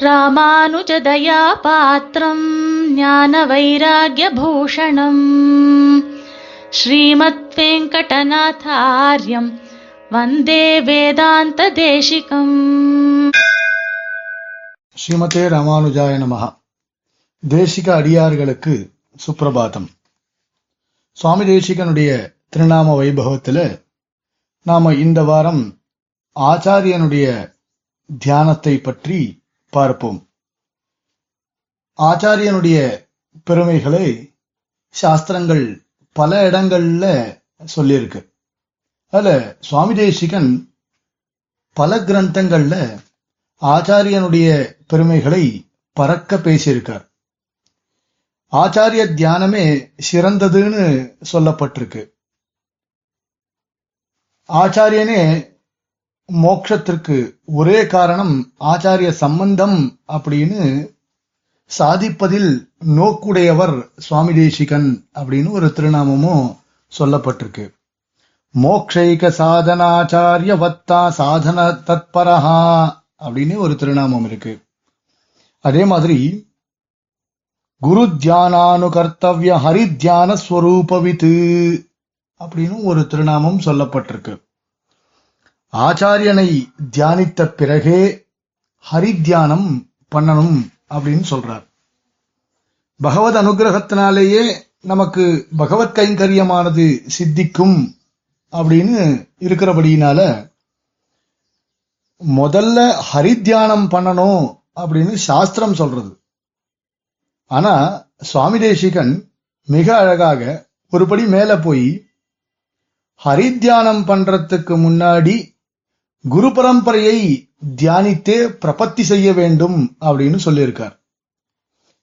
ராமானுஜதயா பாத்திரம் ஞான வைராகியபூஷணம் ஸ்ரீமத் வெங்கடநாதாரியம் வந்தே வேதாந்த தேசிகம் ஸ்ரீமதே ராமானுஜாய நமகா தேசிக அடியார்களுக்கு சுப்பிரபாதம். சுவாமி தேசிகனுடைய திருநாம வைபவத்துல நாம இந்த வாரம் ஆச்சாரியனுடைய தியானத்தை பற்றி பார்ப்போம். ஆச்சாரியனுடைய பெருமைகளை சாஸ்திரங்கள் பல இடங்கள்ல சொல்லியிருக்கு. அதுல சுவாமி தேசிகன் பல கிரந்தங்கள்ல ஆச்சாரியனுடைய பெருமைகளை பறக்க பேசியிருக்கார். ஆச்சாரிய தியானமே சிறந்ததுன்னு சொல்லப்பட்டிருக்கு. ஆச்சாரியனே மோட்சத்திற்கு ஒரே காரணம் ஆச்சாரிய சம்பந்தம் அப்படின்னு சாதிப்பதில் நோக்குடையவர் சுவாமி தேசிகன் அப்படின்னு ஒரு திருநாமமும் சொல்லப்பட்டிருக்கு. மோக்ஷைக சாதனாச்சாரிய வத்தா சாதன தத்பரஹா அப்படின்னு ஒரு திருநாமம் இருக்கு. அதே மாதிரி குரு தியானானு கர்த்தவிய ஹரி தியான ஸ்வரூபவித்து அப்படின்னு ஒரு திருநாமம் சொல்லப்பட்டிருக்கு. ஆச்சாரியனை தியானித்த பிறகே ஹரி தியானம் பண்ணணும் அப்படின்னு சொல்றார். பகவத் அனுகிரகத்தினாலேயே நமக்கு பகவத் கைங்கரியமானது சித்திக்கும் அப்படின்னு இருக்கிறபடியினால முதல்ல ஹரி தியானம் பண்ணணும் அப்படின்னு சாஸ்திரம் சொல்றது. ஆனா சுவாமி தேசிகன் மிக அழகாக ஒருபடி மேல போய் ஹரி தியானம் பண்றதுக்கு முன்னாடி குரு பரம்பரையை தியானித்தே பிரபத்தி செய்ய வேண்டும் அப்படின்னு சொல்லியிருக்கார்.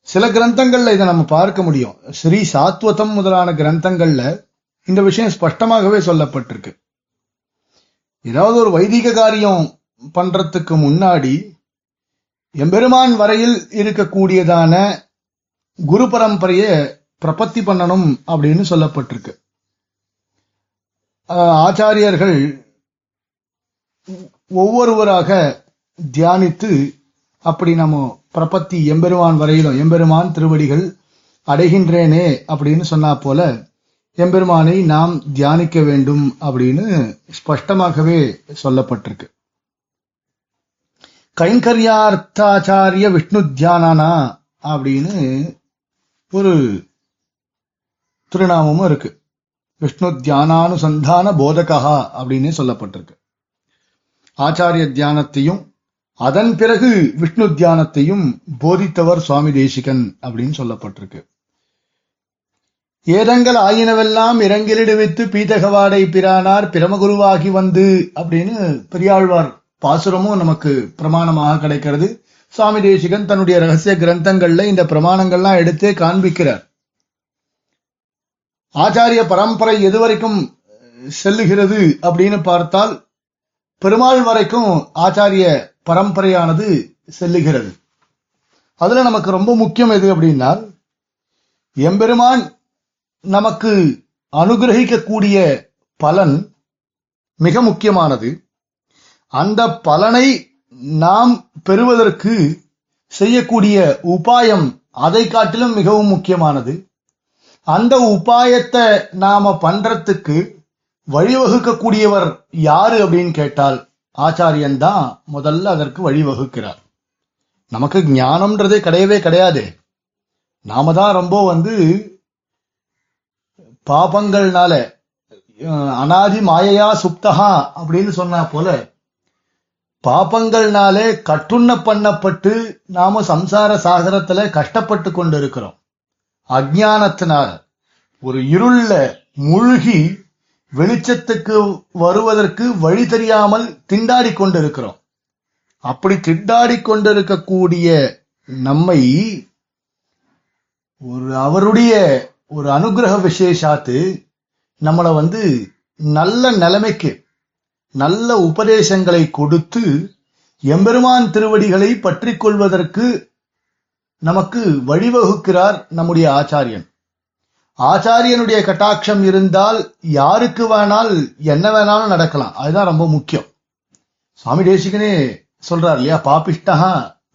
சில கிரந்தங்கள்ல இதை நம்ம பார்க்க முடியும். ஸ்ரீ சாத்வதம் முதலான கிரந்தங்கள்ல இந்த விஷயம் ஸ்பஷ்டமாகவே சொல்லப்பட்டிருக்கு. ஏதாவது ஒரு வைதிக காரியம் பண்றதுக்கு முன்னாடி எம்பெருமான் வரையில் இருக்கக்கூடியதான குரு பரம்பரைய பிரபத்தி பண்ணணும் அப்படின்னு சொல்லப்பட்டிருக்கு. ஆஹ் ஆச்சாரியர்கள் ஒவ்வொருவராக தியானித்து அப்படி நம்ம பிரபத்தி எம்பெருமான் வரையிலும் எம்பெருமான் திருவடிகள் அடைகின்றேனே அப்படின்னு சொன்னா போல எம்பெருமானை நாம் தியானிக்க வேண்டும் அப்படின்னு ஸ்பஷ்டமாகவே சொல்லப்பட்டிருக்கு. கைங்கரியார்த்தாச்சாரிய விஷ்ணு தியானானா அப்படின்னு ஒரு திருநாமமும் இருக்கு. விஷ்ணு தியானானுசந்தான போதகா அப்படின்னு சொல்லப்பட்டிருக்கு. ஆச்சாரிய தியானத்தையும் அதன் பிறகு விஷ்ணு தியானத்தையும் போதித்தவர் சுவாமி தேசிகன் அப்படின்னு சொல்லப்பட்டிருக்கு. ஏதங்கள் ஆயினவெல்லாம் இரங்கிலிடுவித்து பீதகவாடை பிரானார் பிரமகுருவாகி வந்து அப்படின்னு பெரியாழ்வார் பாசுரமும் நமக்கு பிரமாணமாக கிடைக்கிறது. சுவாமி தேசிகன் தன்னுடைய ரகசிய கிரந்தங்கள்ல இந்த பிரமாணங்கள்லாம் எடுத்தே காண்பிக்கிறார். ஆச்சாரிய பரம்பரை எது வரைக்கும் செல்லுகிறது அப்படின்னு பார்த்தால் பெருமாள் வரைக்கும் ஆச்சாரிய பரம்பரையானது செல்லுகிறது. அதுல நமக்கு ரொம்ப முக்கியம் எது அப்படின்னா எம்பெருமான் நமக்கு அனுகிரகிக்கக்கூடிய பலன் மிக முக்கியமானது. அந்த பலனை நாம் பெறுவதற்கு செய்யக்கூடிய உபாயம் அதை காட்டிலும் மிகவும் முக்கியமானது. அந்த உபாயத்தை நாம பண்றதுக்கு வழிவகுக்கக்கூடியவர் யாரு அப்படின்னு கேட்டால் ஆச்சாரியன் தான் முதல்ல அதற்கு வழிவகுக்கிறார். நமக்கு ஞானம்ன்றதே கிடையவே கிடையாது. நாம தான் ரொம்ப வந்து பாபங்கள்னால அஹ், அனாதி மாயையா சுப்தகா அப்படின்னு சொன்னா போல பாபங்கள்னாலே கட்டுண்ண பண்ணப்பட்டு நாம சம்சார சாகரத்துல கஷ்டப்பட்டு கொண்டு இருக்கிறோம் அஜ்ஞானத்தினால ஒரு இருள்ல மூழ்கி வெளிச்சத்துக்கு வருவதற்கு வழி தெரியாமல் திண்டாடி கொண்டிருக்கிறோம். அப்படி திண்டாடி கொண்டிருக்கக்கூடிய நம்மை ஒரு அவருடைய ஒரு அனுகிரக விசேஷாத்து நம்மளை வந்து நல்ல நிலைமைக்கு நல்ல உபதேசங்களை கொடுத்து எம்பெருமான் திருவடிகளை பற்றிக் கொள்வதற்கு நமக்கு வழிவகுக்கிறார் நம்முடைய ஆச்சாரியன். ஆச்சாரியனுடைய கட்டாட்சம் இருந்தால் யாருக்கு வேணால் என்ன வேணாலும் நடக்கலாம். அதுதான் ரொம்ப முக்கியம். சுவாமி தேசிகனே சொல்றார் இல்லையா? பாபிஷ்டா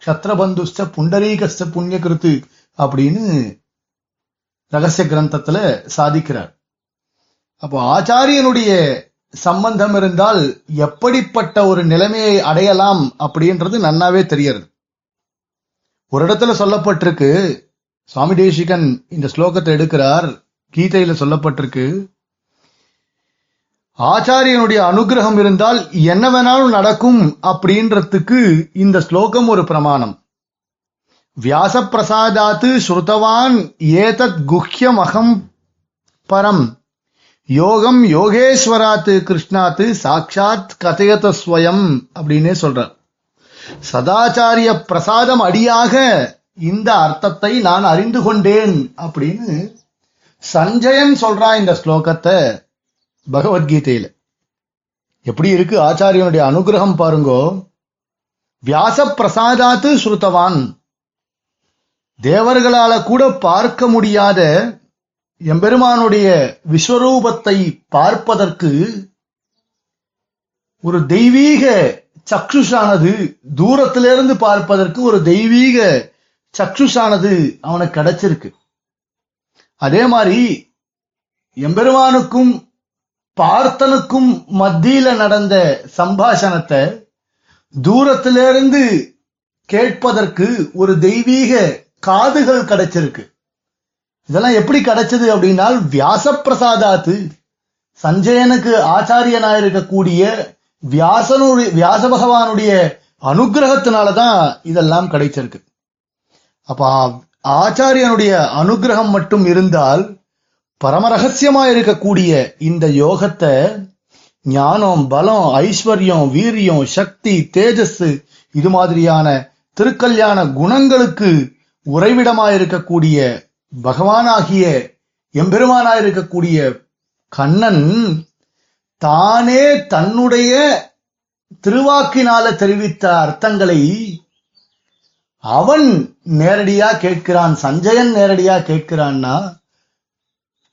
க்ஷத்ரபந்துஷ்ட புண்ணிய புண்ணியகிருத்து அப்படின்னு ரகசிய கிரந்தத்துல சாதிக்கிறார். அப்போ ஆச்சாரியனுடைய சம்பந்தம் இருந்தால் எப்படிப்பட்ட ஒரு நிலைமையை அடையலாம் அப்படின்றது நன்னாவே தெரியறது ஒரு இடத்துல சொல்லப்பட்டிருக்கு சுவாமி தேசிகன் இந்த ஸ்லோகத்தை எடுக்கிறார். கீதையில சொல்லப்பட்டிருக்கு. ஆச்சாரியனுடைய அனுகிரகம் இருந்தால் என்ன வேணாலும் நடக்கும் அப்படின்றதுக்கு இந்த ஸ்லோகம் ஒரு பிரமாணம். வியாச பிரசாதாத்து ஸ்ருதவான் ஏதத் குஹ்யம் அகம் பரம். யோகம் யோகேஸ்வராத்து கிருஷ்ணாத்து சாட்சாத் கதையத ஸ்வயம் அப்படின்னே சொல்றார். சதாச்சாரிய பிரசாதம் அடியாக இந்த அர்த்தத்தை நான் அறிந்து கொண்டேன் அப்படின்னு சஞ்சயன் சொல்றான் இந்த ஸ்லோகத்தை பகவத்கீதையில. எப்படி இருக்கு? ஆச்சாரியனுடைய அனுகிரகம் பாருங்கோ. வியாச பிரசாதாத்து ஸ்ருதவான். தேவர்களால கூட பார்க்க முடியாத எம்பெருமானுடைய விஸ்வரூபத்தை பார்ப்பதற்கு ஒரு தெய்வீக சக்ஷுஷானது தூரத்திலிருந்து பார்ப்பதற்கு ஒரு தெய்வீக சக்ஷுஷானது அவனுக்கு கிடைச்சிருக்கு. அதே மாதிரி எம்பெருமானுக்கும் பார்த்தனுக்கும் மத்தியில நடந்த சம்பாஷணத்தை தூரத்திலிருந்து கேட்பதற்கு ஒரு தெய்வீக காதுகள் கிடைச்சிருக்கு. இதெல்லாம் எப்படி கிடைச்சது அப்படின்னா வியாச பிரசாதாத்து சஞ்சயனுக்கு ஆச்சாரியனா இருக்கக்கூடிய வியாசனுடைய வியாச பகவானுடைய அனுகிரகத்தினாலதான் இதெல்லாம் கிடைச்சிருக்கு. அப்ப ஆச்சாரியனுடைய அனுகிரகம் மட்டும் இருந்தால் பரமரகசியமா இருக்கக்கூடிய இந்த யோகத்தை ஞானம் பலம் ஐஸ்வர்யம் வீரியம் சக்தி தேஜஸ் இது மாதிரியான திருக்கல்யாண குணங்களுக்கு உறைவிடமாயிருக்கக்கூடிய பகவானாகிய எம்பெருமானாயிருக்கக்கூடிய கண்ணன் தானே தன்னுடைய திருவாக்கினால தெரிவித்த அர்த்தங்களை அவன் நேரடியா கேட்கிறான் சஞ்சயன் நேரடியா கேட்கிறான்னா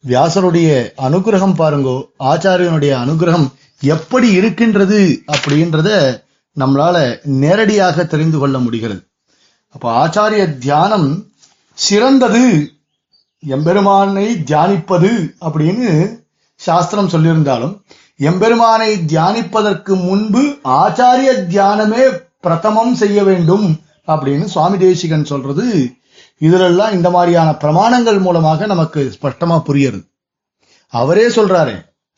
வியாசருடைய அனுகிரகம் பாருங்கோ ஆச்சாரியனுடைய அனுகிரகம் எப்படி இருக்கின்றது அப்படின்றத நம்மளால நேரடியாக தெரிந்து கொள்ள முடிகிறது. அப்ப ஆச்சாரிய தியானம் சிறந்தது எம்பெருமானை தியானிப்பது அப்படின்னு சாஸ்திரம் சொல்லியிருந்தாலும் எம்பெருமானை தியானிப்பதற்கு முன்பு ஆச்சாரிய தியானமே பிரதமம் செய்ய வேண்டும் அப்படின்னு சுவாமி தேசிகன் சொல்றது இதுலெல்லாம் இந்த மாதிரியான பிரமாணங்கள் மூலமாக நமக்கு ஸ்பஷ்டமா புரியுது அவரே சொல்றாரு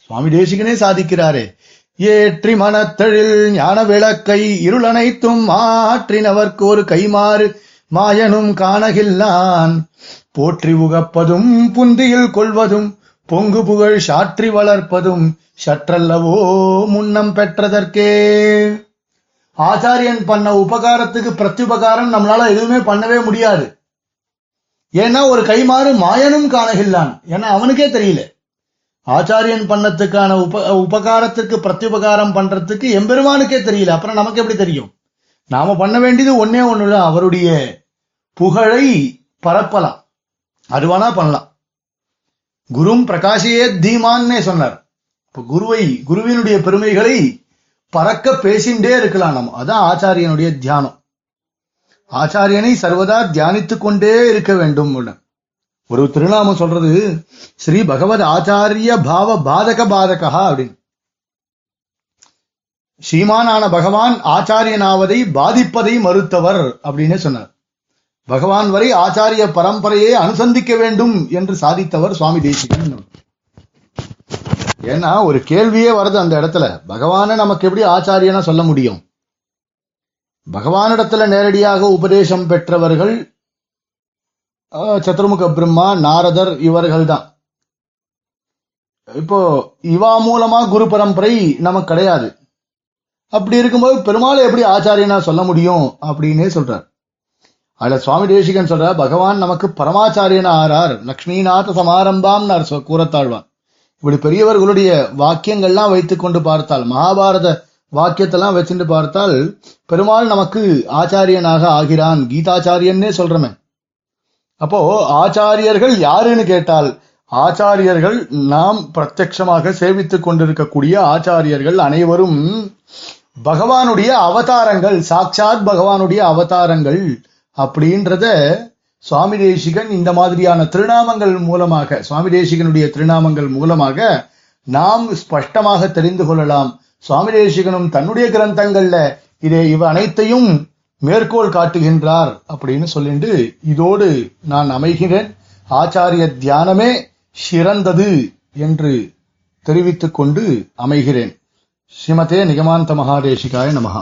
சுவாமி தேசிகனே சாதிக்கிறாரே ஏற்றி மனத்தழில் ஞான விளக்கை இருளனைத்தும் மாற்றினவர்க்கு ஒரு கைமாறு மாயனும் காணகில்லான். போற்றி உகப்பதும் புந்தியில் கொள்வதும் பொங்கு புகழ் சாற்றி வளர்ப்பதும் சற்றல்லவோ முன்னம் பெற்றதற்கே. ஆச்சாரியன் பண்ண உபகாரத்துக்கு பிரத்யுபகாரம் நம்மளால எதுவுமே பண்ணவே முடியாது. ஏன்னா ஒரு கைமாறு மாயனும் காணகில்லான் ஏன்னா அவனுக்கே தெரியல. ஆச்சாரியன் பண்ணத்துக்கான உப உபகாரத்துக்கு பிரத்யுபகாரம் பண்றதுக்கு எம்பெருமானுக்கே தெரியல. அப்புறம் நமக்கு எப்படி தெரியும்? நாம பண்ண வேண்டியது ஒன்னே ஒண்ணுதான். அவருடைய புகழை பரப்பலாம். அதுவானா பண்ணலாம். குரும் பிரகாஷியே தீமான்னே சொன்னார். இப்ப குருவை குருவினுடைய பெருமைகளை பறக்க பேசிண்டே இருக்கலாம் நம்ம அதான் ஆச்சாரியனுடைய தியானம். ஆச்சாரியனை சர்வதா தியானித்துக் கொண்டே இருக்க வேண்டும் ஒரு திருநாமம் சொல்றது ஸ்ரீ பகவத் ஆச்சாரிய பாவ பாதக பாதகா அப்படின்னு. ஸ்ரீமானான பகவான் ஆச்சாரியனாவதை பாதிப்பதை மறுத்தவர் அப்படின்னு சொன்னார். பகவான் வரை ஆச்சாரிய பரம்பரையை அனுசந்திக்க வேண்டும் என்று சாதித்தவர் சுவாமி தேசிகன். ஏன்னா ஒரு கேள்வியே வருது அந்த இடத்துல. பகவானை நமக்கு எப்படி ஆச்சாரியனா சொல்ல முடியும்? பகவானிடத்துல நேரடியாக உபதேசம் பெற்றவர்கள் சத்ருமுக பிரம்மா நாரதர் இவர்கள் தான் இப்போ இவா மூலமா குரு பரம்பரை நமக்கு கிடையாது. அப்படி இருக்கும்போது பெருமாளை எப்படி ஆச்சாரியனா சொல்ல முடியும் அப்படின்னே சொல்றார். அதுல சுவாமி தேசிகன் சொல்ற பகவான் நமக்கு பரமாச்சாரியனா ஆறார் லக்ஷ்மிநாத சமாரம்பாம் கூறத்தாழ்வான் இப்படி பெரியவர்களுடைய வாக்கியங்கள்லாம் வைத்துக் கொண்டு பார்த்தால் மகாபாரத வாக்கியத்தெல்லாம் வச்சுட்டு பார்த்தால் பெருமாள் நமக்கு ஆச்சாரியனாக ஆகிறான். கீதாச்சாரியன்னே சொல்றமே. அப்போ ஆச்சாரியர்கள் யாருன்னு கேட்டால் ஆச்சாரியர்கள் நாம் பிரத்யமாக சேவித்துக் கொண்டிருக்கக்கூடிய ஆச்சாரியர்கள் அனைவரும் பகவானுடைய அவதாரங்கள் சாட்சாத் பகவானுடைய அவதாரங்கள் அப்படின்றத சுவாமி தேசிகன் இந்த மாதிரியான திருநாமங்கள் மூலமாக சுவாமி தேசிகனுடைய திருநாமங்கள் மூலமாக நாம் ஸ்பஷ்டமாக தெரிந்து கொள்ளலாம். சுவாமி தேசிகனும் தன்னுடைய கிரந்தங்கள்ல இதை இவ அனைத்தையும் மேற்கோள் காட்டுகின்றார் அப்படின்னு சொல்லிட்டு இதோடு நான் அமைகிறேன். ஆச்சாரிய தியானமே சிறந்தது என்று தெரிவித்துக் கொண்டு அமைகிறேன். ஸ்ரீமதே நிகமாந்த மகாதேசிகாய நமகா